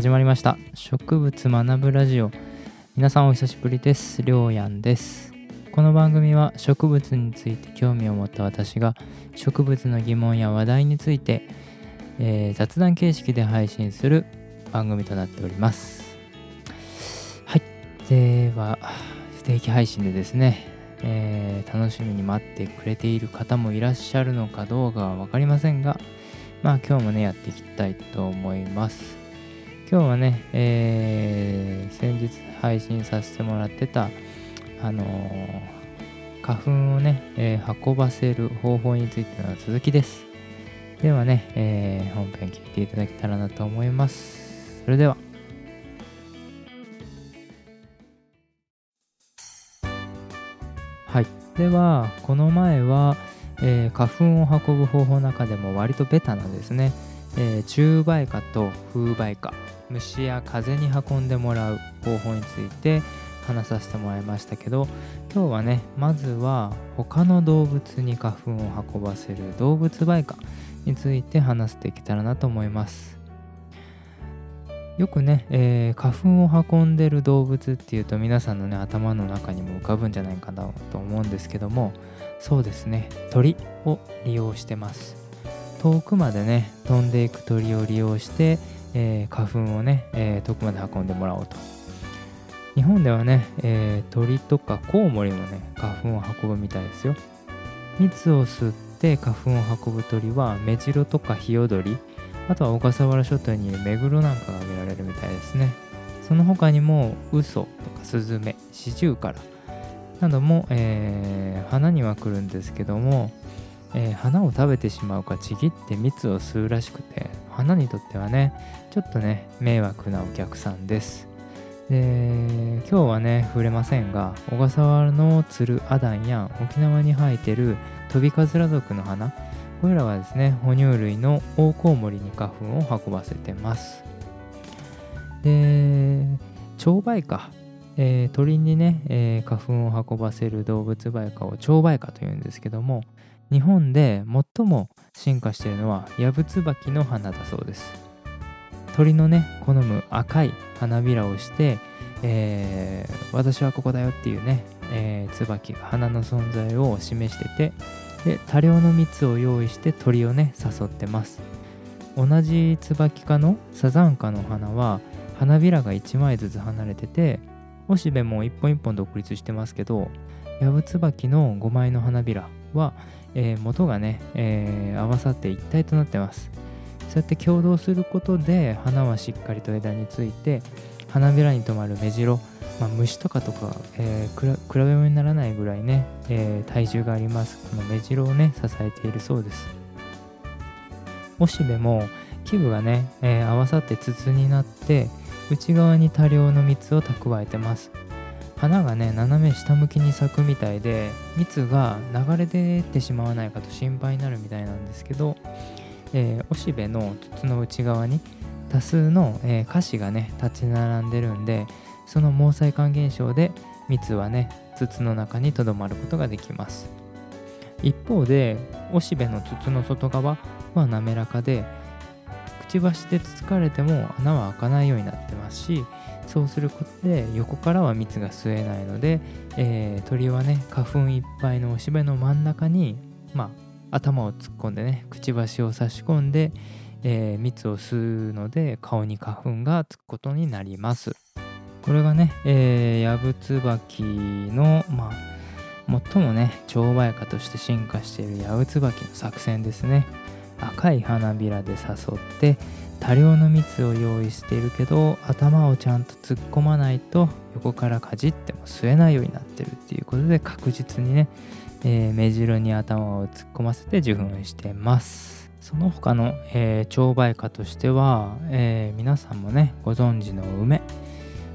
始まりました。植物学ぶラジオ。皆さんお久しぶりです。りょうやんです。この番組は植物について興味を持った私が植物の疑問や話題について、えー、雑談形式で配信する番組となっております。はい。では不定期配信でですね、えー、楽しみに待ってくれている方もいらっしゃるのかどうかは分かりませんがまあ今日もねやっていきたいと思います。今日はね、えー、先日配信させてもらってたあのー、花粉をね、えー、運ばせる方法についての続きです。ではね、えー、本編聞いていただけたらなと思います。それでは。はい。ではこの前はえー、花粉を運ぶ方法の中でも割とベタなんですね、えー、虫媒花と風媒花。虫や風に運んでもらう方法について話させてもらいましたけど今日はねまずは他の動物に花粉を運ばせる動物媒花について話していけたらなと思います。よくね、えー、花粉を運んでる動物っていうと皆さんのね頭の中にも浮かぶんじゃないかなと思うんですけどもそうですね鳥を利用してます。遠くまでね飛んでいく鳥を利用して、えー、花粉をね、えー、遠くまで運んでもらおうと。日本ではね、えー、鳥とかコウモリもね花粉を運ぶみたいですよ。蜜を吸って花粉を運ぶ鳥はメジロとかヒヨドリあとは小笠原諸島にいるメグロなんかが挙げられるみたいですね。その他にもウソとかスズメシジュウカラなども、えー、花には来るんですけども、えー、花を食べてしまうかちぎって蜜を吸うらしくて花にとってはねちょっとね迷惑なお客さんです。で今日はね触れませんが小笠原のツルアダンや沖縄に生えてるトビカズラ属の花これらはですね哺乳類のオオコウモリに花粉を運ばせてます。で蝶梅花え、鳥にね、えー、花粉を運ばせる動物媒花を蝶媒花というんですけども日本で最も進化しているのはヤブツバキの花だそうです。鳥のね好む赤い花びらをして、えー、私はここだよっていうね、えー、椿が花の存在を示しててで多量の蜜を用意して鳥をね誘ってます。同じ椿科のサザンカの花は花びらが1枚ずつ離れてておしべも一本一本独立してますけどヤブツバキの5枚の花びらは、えー、元がね、えー、合わさって一体となってます。そうやって共同することで花はしっかりと枝について花びらに止まる目白、まあ、虫とかとか、えー、比べ物にならないぐらいね、え体重があります。この目白をね支えているそうです。おしべも基部がね、え合わさって筒になって内側に多量の蜜を蓄えてます。花がね斜め下向きに咲くみたいで蜜が流れ出てしまわないかと心配になるみたいなんですけど、えー、おしべの筒の内側に多数の、えー、菓子がね立ち並んでるんでその毛細管現象で蜜はね筒の中にとどまることができます。一方でおしべの筒の外側は滑らかでくちばしでつつかれても穴は開かないようになってますしそうすることで横からは蜜が吸えないので、えー、鳥はね花粉いっぱいのおしべの真ん中に、まあ、頭を突っ込んでねくちばしを差し込んで、えー、蜜を吸うので顔に花粉がつくことになります。これがね、えー、ヤブツバキのまあ最もね蝶梅花として進化しているヤブツバキの作戦ですね。赤い花びらで誘って多量の蜜を用意しているけど頭をちゃんと突っ込まないと横からかじっても吸えないようになってるっていうことで確実にね、えー、目白に頭を突っ込ませて受粉してます。その他の、えー、蝶梅花としては、えー、皆さんもねご存知の梅。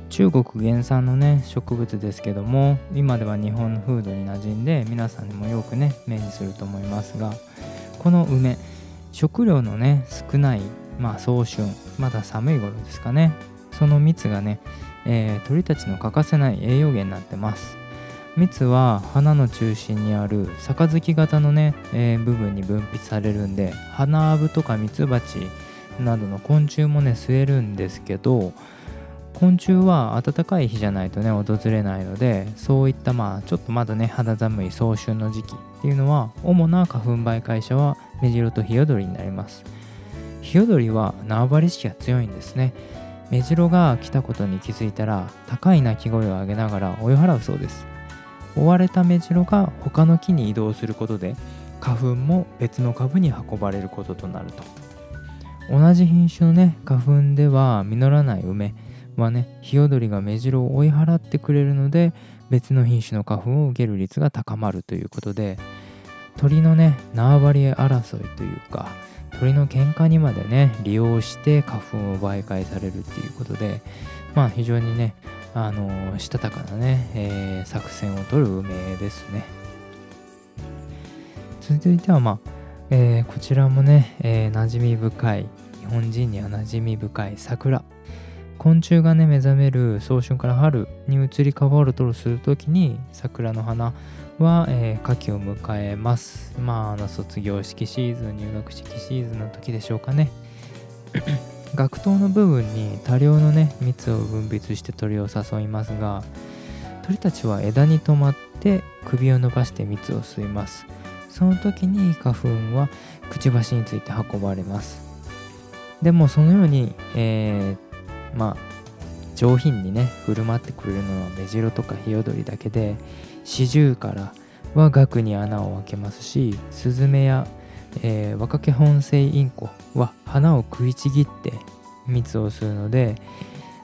中国原産のね植物ですけども今では日本の風土に馴染んで皆さんにもよくね目にすると思いますがこの梅食料のね少ないまあ早春まだ寒い頃ですかね。その蜜がね、えー、鳥たちの欠かせない栄養源になってます。蜜は花の中心にある杯型のね、えー、部分に分泌されるんで花アブとかミツバチなどの昆虫もね吸えるんですけど昆虫は暖かい日じゃないとね訪れないのでそういったまあちょっとまだね肌寒い早春の時期っていうのは主な花粉媒介者はメジロとヒヨドリになります。ヒヨドリは縄張り意識が強いんですね。メジロが来たことに気づいたら高い鳴き声を上げながら追い払うそうです。追われたメジロが他の木に移動することで花粉も別の株に運ばれることとなると。同じ品種のね花粉では実らない梅。はねヒヨドリがメジロを追い払ってくれるので別の品種の花粉を受ける率が高まるということで鳥のね縄張り争いというか鳥の喧嘩にまでね利用して花粉を媒介されるっていうことでまあ非常にねあのしたたかなね、えー、作戦を取る梅ですね。続いてはまあ、えー、こちらもね、えー、馴染み深い日本人には馴染み深い桜。昆虫がね目覚める早春から春に移り変わるとするときに桜の花は、えー、夏季を迎えます。まあ、あの卒業式シーズン、入学式シーズンの時でしょうかね。学頭の部分に多量のね蜜を分泌して鳥を誘いますが鳥たちは枝に止まって首を伸ばして蜜を吸いますその時に花粉はくちばしについて運ばれますでもそのように、えー、まあ上品にね振る舞ってくれるのはメジロとかヒヨドリだけでシジュウカラは額に穴を開けますしスズメや、えー、ワカケホンセイインコは花を食いちぎって蜜を吸うので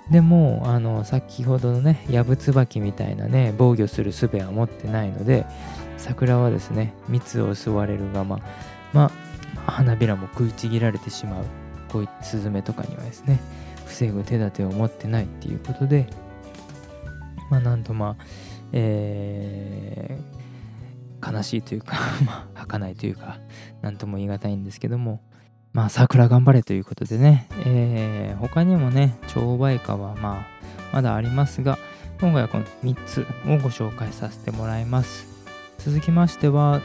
でもあの先ほどのねヤブツバキみたいなね防御する術は持ってないので桜はですね蜜を吸われるがままあ花びらも食いちぎられてしまうこういったスズメとかにはですね。防ぐ手立てを持ってないっていうことでまあなんとまあえー、悲しいというか まあ、儚いというか、何とも言い難いんですけども、まあ、桜頑張れということでね、えー、他にもね、蝶梅花はまあ、まだありますが、今回はこの3つをご紹介させてもらいます。続きましては、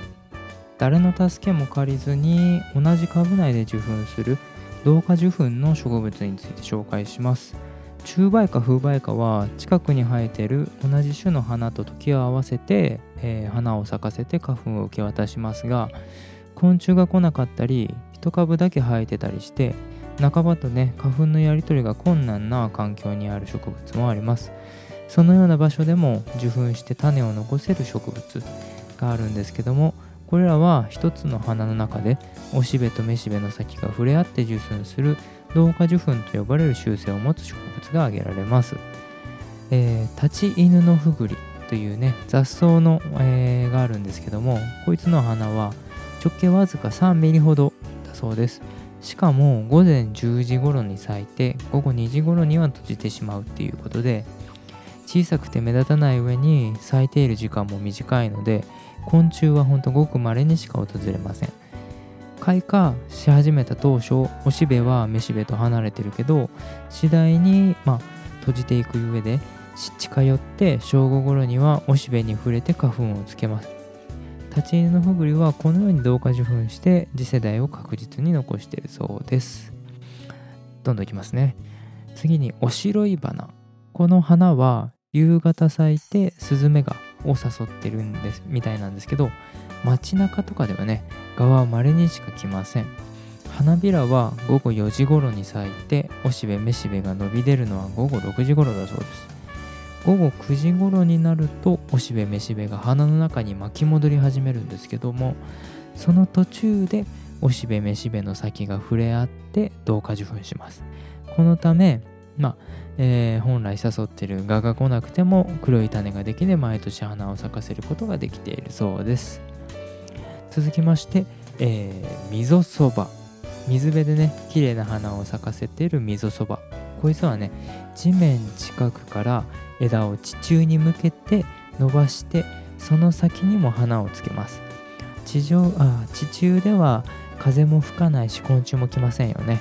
誰の助けも借りずに同じ株内で受粉する同化受粉の植物について紹介します。中梅花風梅花は近くに生えている同じ種の花と時を合わせて、えー、花を咲かせて花粉を受け渡しますが昆虫が来なかったり一株だけ生えてたりして半ばとね花粉のやり取りが困難な環境にある植物もありますそのような場所でも受粉して種を残せる植物があるんですけどもこれらは一つの花の中でおしべとめしべの先が触れ合って受粉する同化受粉と呼ばれる習性を持つ植物が挙げられます。えー、立ち犬のふぐりというね雑草の、えー、があるんですけどもこいつの花は直径わずか3ミリほどだそうですしかも午前10時頃に咲いて午後2時頃には閉じてしまうっていうことで小さくて目立たない上に咲いている時間も短いので昆虫はほんとごく稀にしか訪れません。開花し始めた当初おしべはめしべと離れてるけど次第に、まあ、閉じていく上で近寄って正午頃にはおしべに触れて花粉をつけます。立ち犬のふぐりはこのように同化受粉して次世代を確実に残しているそうです。どんどんいきますね。次におしろい花。この花は夕方咲いてスズメがを誘ってるんですみたいなんですけど街中とかではね蛾は稀にしか来ません。花びらは午後4時頃に咲いておしべめしべが伸び出るのは午後6時頃だそうです。午後9時頃になるとおしべめしべが花の中に巻き戻り始めるんですけどもその途中でおしべめしべの先が触れ合って同化受粉します。このためまあ、えー、本来誘ってる蛾が来なくても黒い種ができて毎年花を咲かせることができているそうです。続きまして、えー、溝そば。水辺でね綺麗な花を咲かせている溝そば。こいつはね地面近くから枝を地中に向けて伸ばしてその先にも花をつけます。地上あ地中では風も吹かないし昆虫も来ませんよね。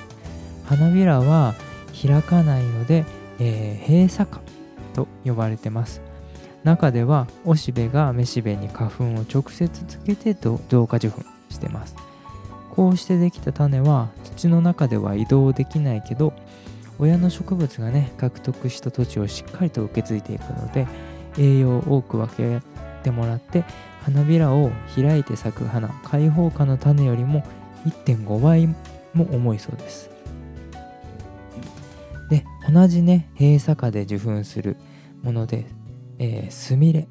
花びらは開かないので、えー、閉鎖花と呼ばれてます。中ではおしべがめしべに花粉を直接つけて同化受粉してます。こうしてできた種は土の中では移動できないけど親の植物がね獲得した土地をしっかりと受け継いでいくので栄養を多く分けてもらって花びらを開いて咲く花開放花の種よりも1.5倍も重いそうです。同じね閉鎖花で受粉するもので、えー、スミレ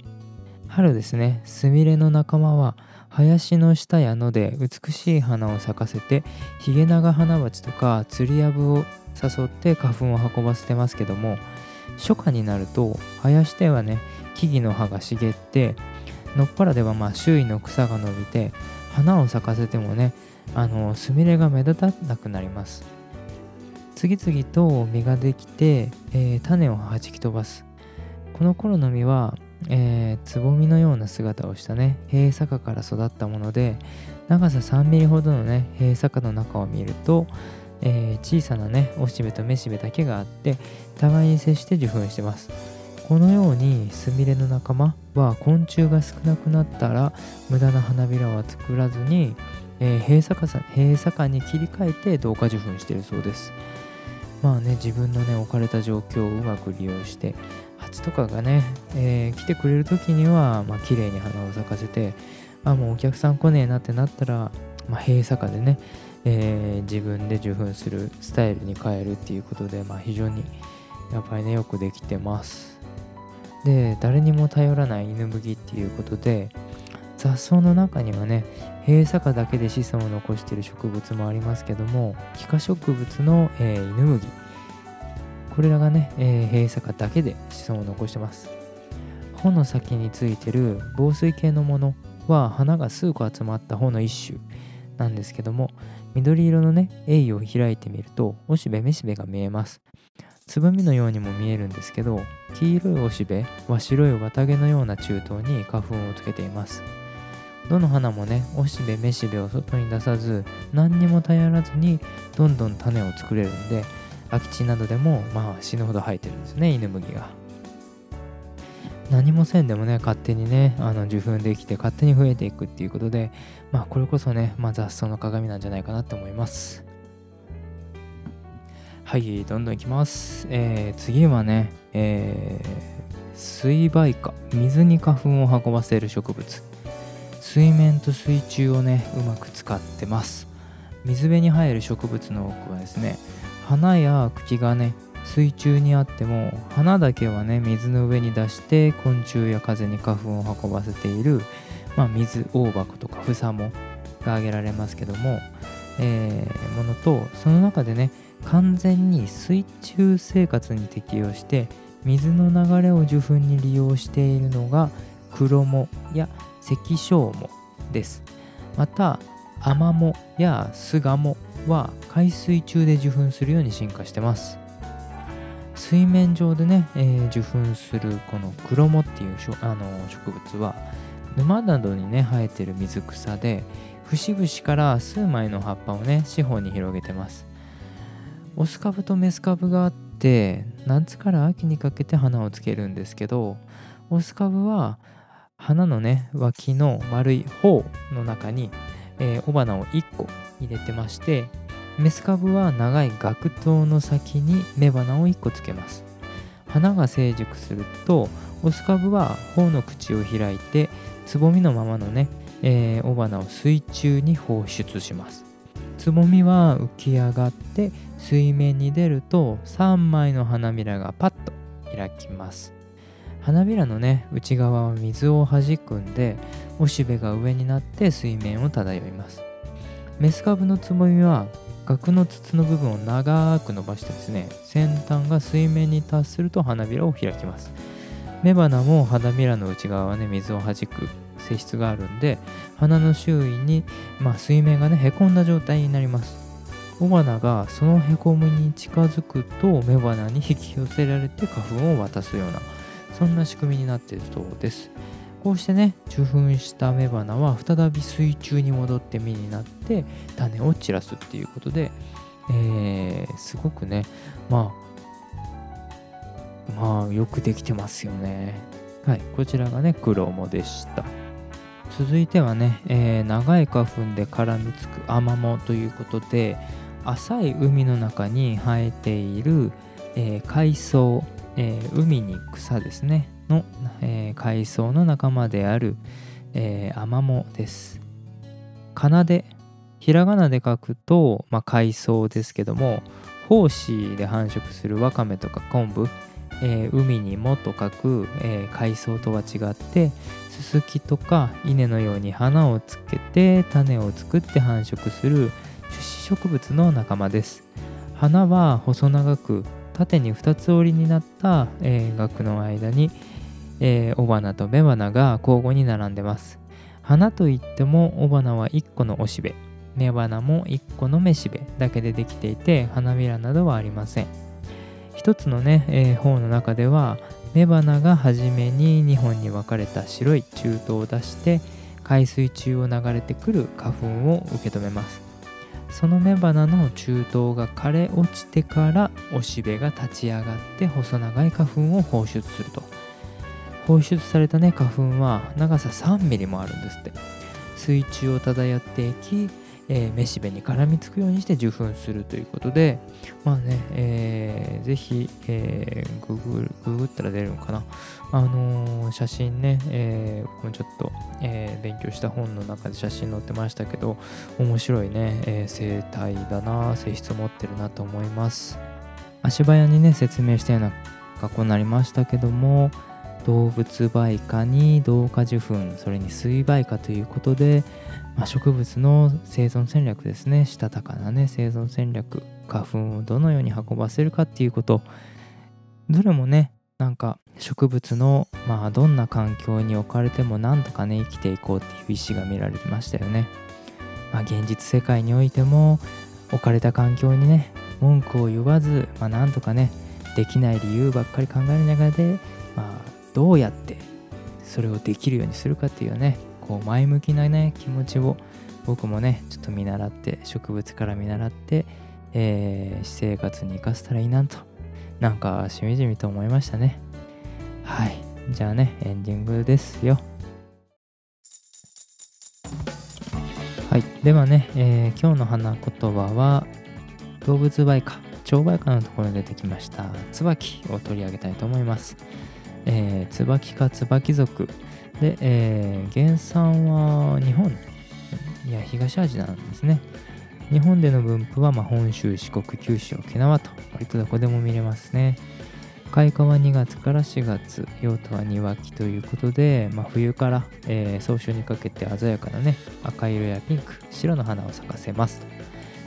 春ですね。スミレの仲間は林の下や野で美しい花を咲かせてヒゲナガハナバチとかツリアブを誘って花粉を運ばせてますけども初夏になると林ではね木々の葉が茂ってのっぱらではまあ周囲の草が伸びて花を咲かせてもねあのスミレが目立たなくなります。次々と実ができて、えー、種を弾き飛ばす。この頃の実はえー、つぼみのような姿をしたね。閉鎖花から育ったもので長さ3ミリほどのね閉鎖花の中を見ると、えー、小さなねおしべとめしべだけがあって互いに接して受粉してます。このようにスミレの仲間は昆虫が少なくなったら無駄な花びらは作らずに、えー、閉鎖花閉鎖花に切り替えて同化受粉しているそうです。まあね自分のね置かれた状況をうまく利用して蜂とかがね、えー、来てくれる時には、まあ綺麗に花を咲かせて、あ、もうお客さん来ねえなってなったら、まあ、閉鎖下でね、えー、自分で受粉するスタイルに変えるっていうことで、まあ、非常にやっぱりねよくできてます。で誰にも頼らない犬麦っていうことで雑草の中にはね閉鎖下だけで子孫を残している植物もありますけども気化植物の、えー、犬麦。これらがね、えー、閉鎖下だけで子孫を残してます。穂の先についてる防水系のものは花が数個集まった穂の一種なんですけども緑色のね鋭意を開いてみるとおしべめしべが見えます。つぶみのようにも見えるんですけど黄色いおしべは白い綿毛のような中東に花粉をつけています。どの花もねおしべめしべを外に出さず何にも頼らずにどんどん種を作れるんで空き地などでもまあ死ぬほど生えてるんですね犬麦が。何もせんでもね勝手にねあの受粉できて勝手に増えていくっていうことでまあこれこそね、まあ、雑草の鏡なんじゃないかなって思います。はいどんどんいきます、えー、次はね、えー、水培花水に花粉を運ばせる植物。水面と水中をねうまく使ってます。水辺に生える植物の多くはですね花や茎がね水中にあっても花だけはね水の上に出して昆虫や風に花粉を運ばせている、まあ、水大箱とかフサモが挙げられますけども、えー、ものとその中でね完全に水中生活に適応して水の流れを受粉に利用しているのがクロモや赤小モです。またアマモやスガモは海水中で受粉するように進化してます。水面上でね、えー、受粉するこのクロモっていうあの植物は沼などにね生えてる水草で節々から数枚の葉っぱをね四方に広げてます。オス株とメス株があって夏から秋にかけて花をつけるんですけどオス株は花のね脇の丸い頬の中に、えー、雄花を1個入れてましてメス株は長い学頭の先に雌花を1個つけます。花が成熟するとオス株は頬の口を開いてつぼみのままのね、えー、雄花を水中に放出します。つぼみは浮き上がって水面に出ると3枚の花びらがパッと開きます。花びらのね内側は水を弾くんでおしべが上になって水面を漂います。メス株のつぼみは額の筒の部分を長く伸ばしてですね先端が水面に達すると花びらを開きます。雌花も花びらの内側はね水を弾く性質があるんで花の周囲に、まあ、水面がねへこんだ状態になります。雄花がそのへこむに近づくと雌花に引き寄せられて花粉を渡すようなそんな仕組みになっているそうです。こうしてね受粉した雌花は再び水中に戻って実になって種を散らすっていうことで、えー、すごくねまあまあよくできてますよね。はいこちらがねクロモでした。続いてはね、えー、長い花粉で絡みつくアマモということで浅い海の中に生えている、えー、海藻、えー、海に草ですねの、え海藻の仲間である、えアマモです。かなでひらがなで書くと、まあ、海藻ですけども胞子で繁殖するワカメとか昆布、えー、海にもと書く、えー、海藻とは違ってススキとか稲のように花をつけて種を作って繁殖する種子植物の仲間です花は細長く縦に2つ折りになった、えー、額の間に、えー、雄花と雌花が交互に並んでます。花といっても雄花は1個のおしべ。雌花も1個の雌しべだけでできていて花びらなどはありません。一つのね、えー、方の中では雌花が初めに2本に分かれた白い中灯を出して海水中を流れてくる花粉を受け止めます。その雌花の中東が枯れ落ちてからおしべが立ち上がって細長い花粉を放出すると。放出されたね花粉は長さ3 m m もあるんですって。水中を漂っていきえー、めしべに絡みつくようにして受粉するということで、まあね、えー、ぜひ、えー、ググググったら出るのかな。あのー、写真ね、えー、僕もちょっと、えー、勉強した本の中で写真載ってましたけど、面白いね、えー、生態だな、性質を持ってるなと思います。足早にね、説明したような格好になりましたけども、動物媒化に同化受粉それに水媒化ということで、まあ、植物の生存戦略ですねしたたかなね生存戦略花粉をどのように運ばせるかっていうことどれもねなんか植物のまあどんな環境に置かれてもなんとかね生きていこうっていう意思が見られてましたよね。まあ、現実世界においても置かれた環境にね文句を言わず、まあ、なんとかねできない理由ばっかり考える中で、どうやってそれをできるようにするかっていうねこう前向きなね気持ちを僕もねちょっと見習って植物から見習って、えー、私生活に生かせたらいいなとなんかしみじみと思いましたね。はい。じゃあねエンディングですよ。はい。ではね、えー、今日の花言葉は動物媒化蝶媒化のところに出てきました椿を取り上げたいと思います。えー、椿か椿族。で、えー、原産は日本いや東アジアなんですね。日本での分布は、まあ、本州四国九州沖縄と割とどこでも見れますね。開花は2月から4月用途は庭木ということで、まあ、冬から、えー、早春にかけて鮮やかなね赤色やピンク白の花を咲かせます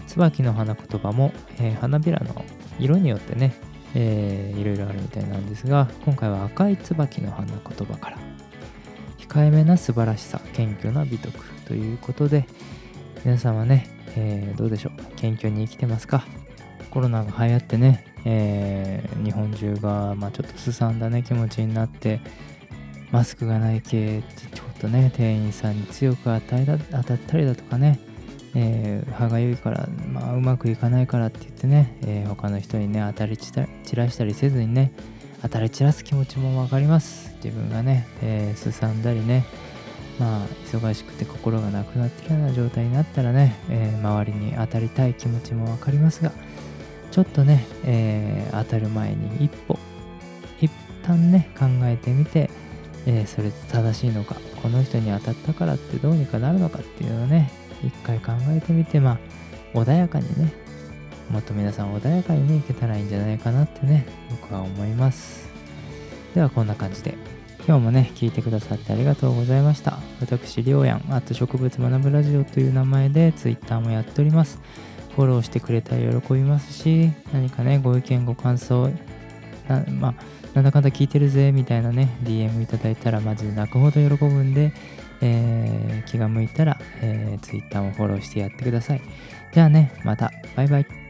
椿の花言葉も、えー、花びらの色によってね、えー、いろいろあるみたいなんですが今回は赤い椿の花言葉から。控えめな素晴らしさ謙虚な美徳ということで皆さんはね、えー、どうでしょう？謙虚に生きてますか？コロナが流行ってね、えー、日本中が、まあ、ちょっとすさんだね気持ちになってマスクがない系ってちょっとね店員さんに強く与えだ当たったりだとかね、えー、歯がゆいから、まあ、うまくいかないからって言ってね、えー、他の人にね当たり散らしたりせずにね当たり散らす気持ちも分かります。自分がね、えー、すさんだりねまあ忙しくて心がなくなってるような状態になったらね、えー、周りに当たりたい気持ちも分かりますがちょっとね、えー、当たる前に一歩一旦ね考えてみて、えー、それ正しいのかこの人に当たったからってどうにかなるのかっていうのをね一回考えてみてまあ穏やかにねもっと皆さん穏やかにねいけたらいいんじゃないかなってね僕は思います。ではこんな感じで今日もね聞いてくださってありがとうございました。私りょうやんあと植物学ぶラジオという名前で Twitter もやっております。フォローしてくれたら喜びますし何かねご意見ご感想なまあなんだかんだ聞いてるぜみたいなね DM いただいたらマジで泣くほど喜ぶんで、えー、気が向いたら、えー、Twitter もフォローしてやってください。じゃあねまた。バイバイ。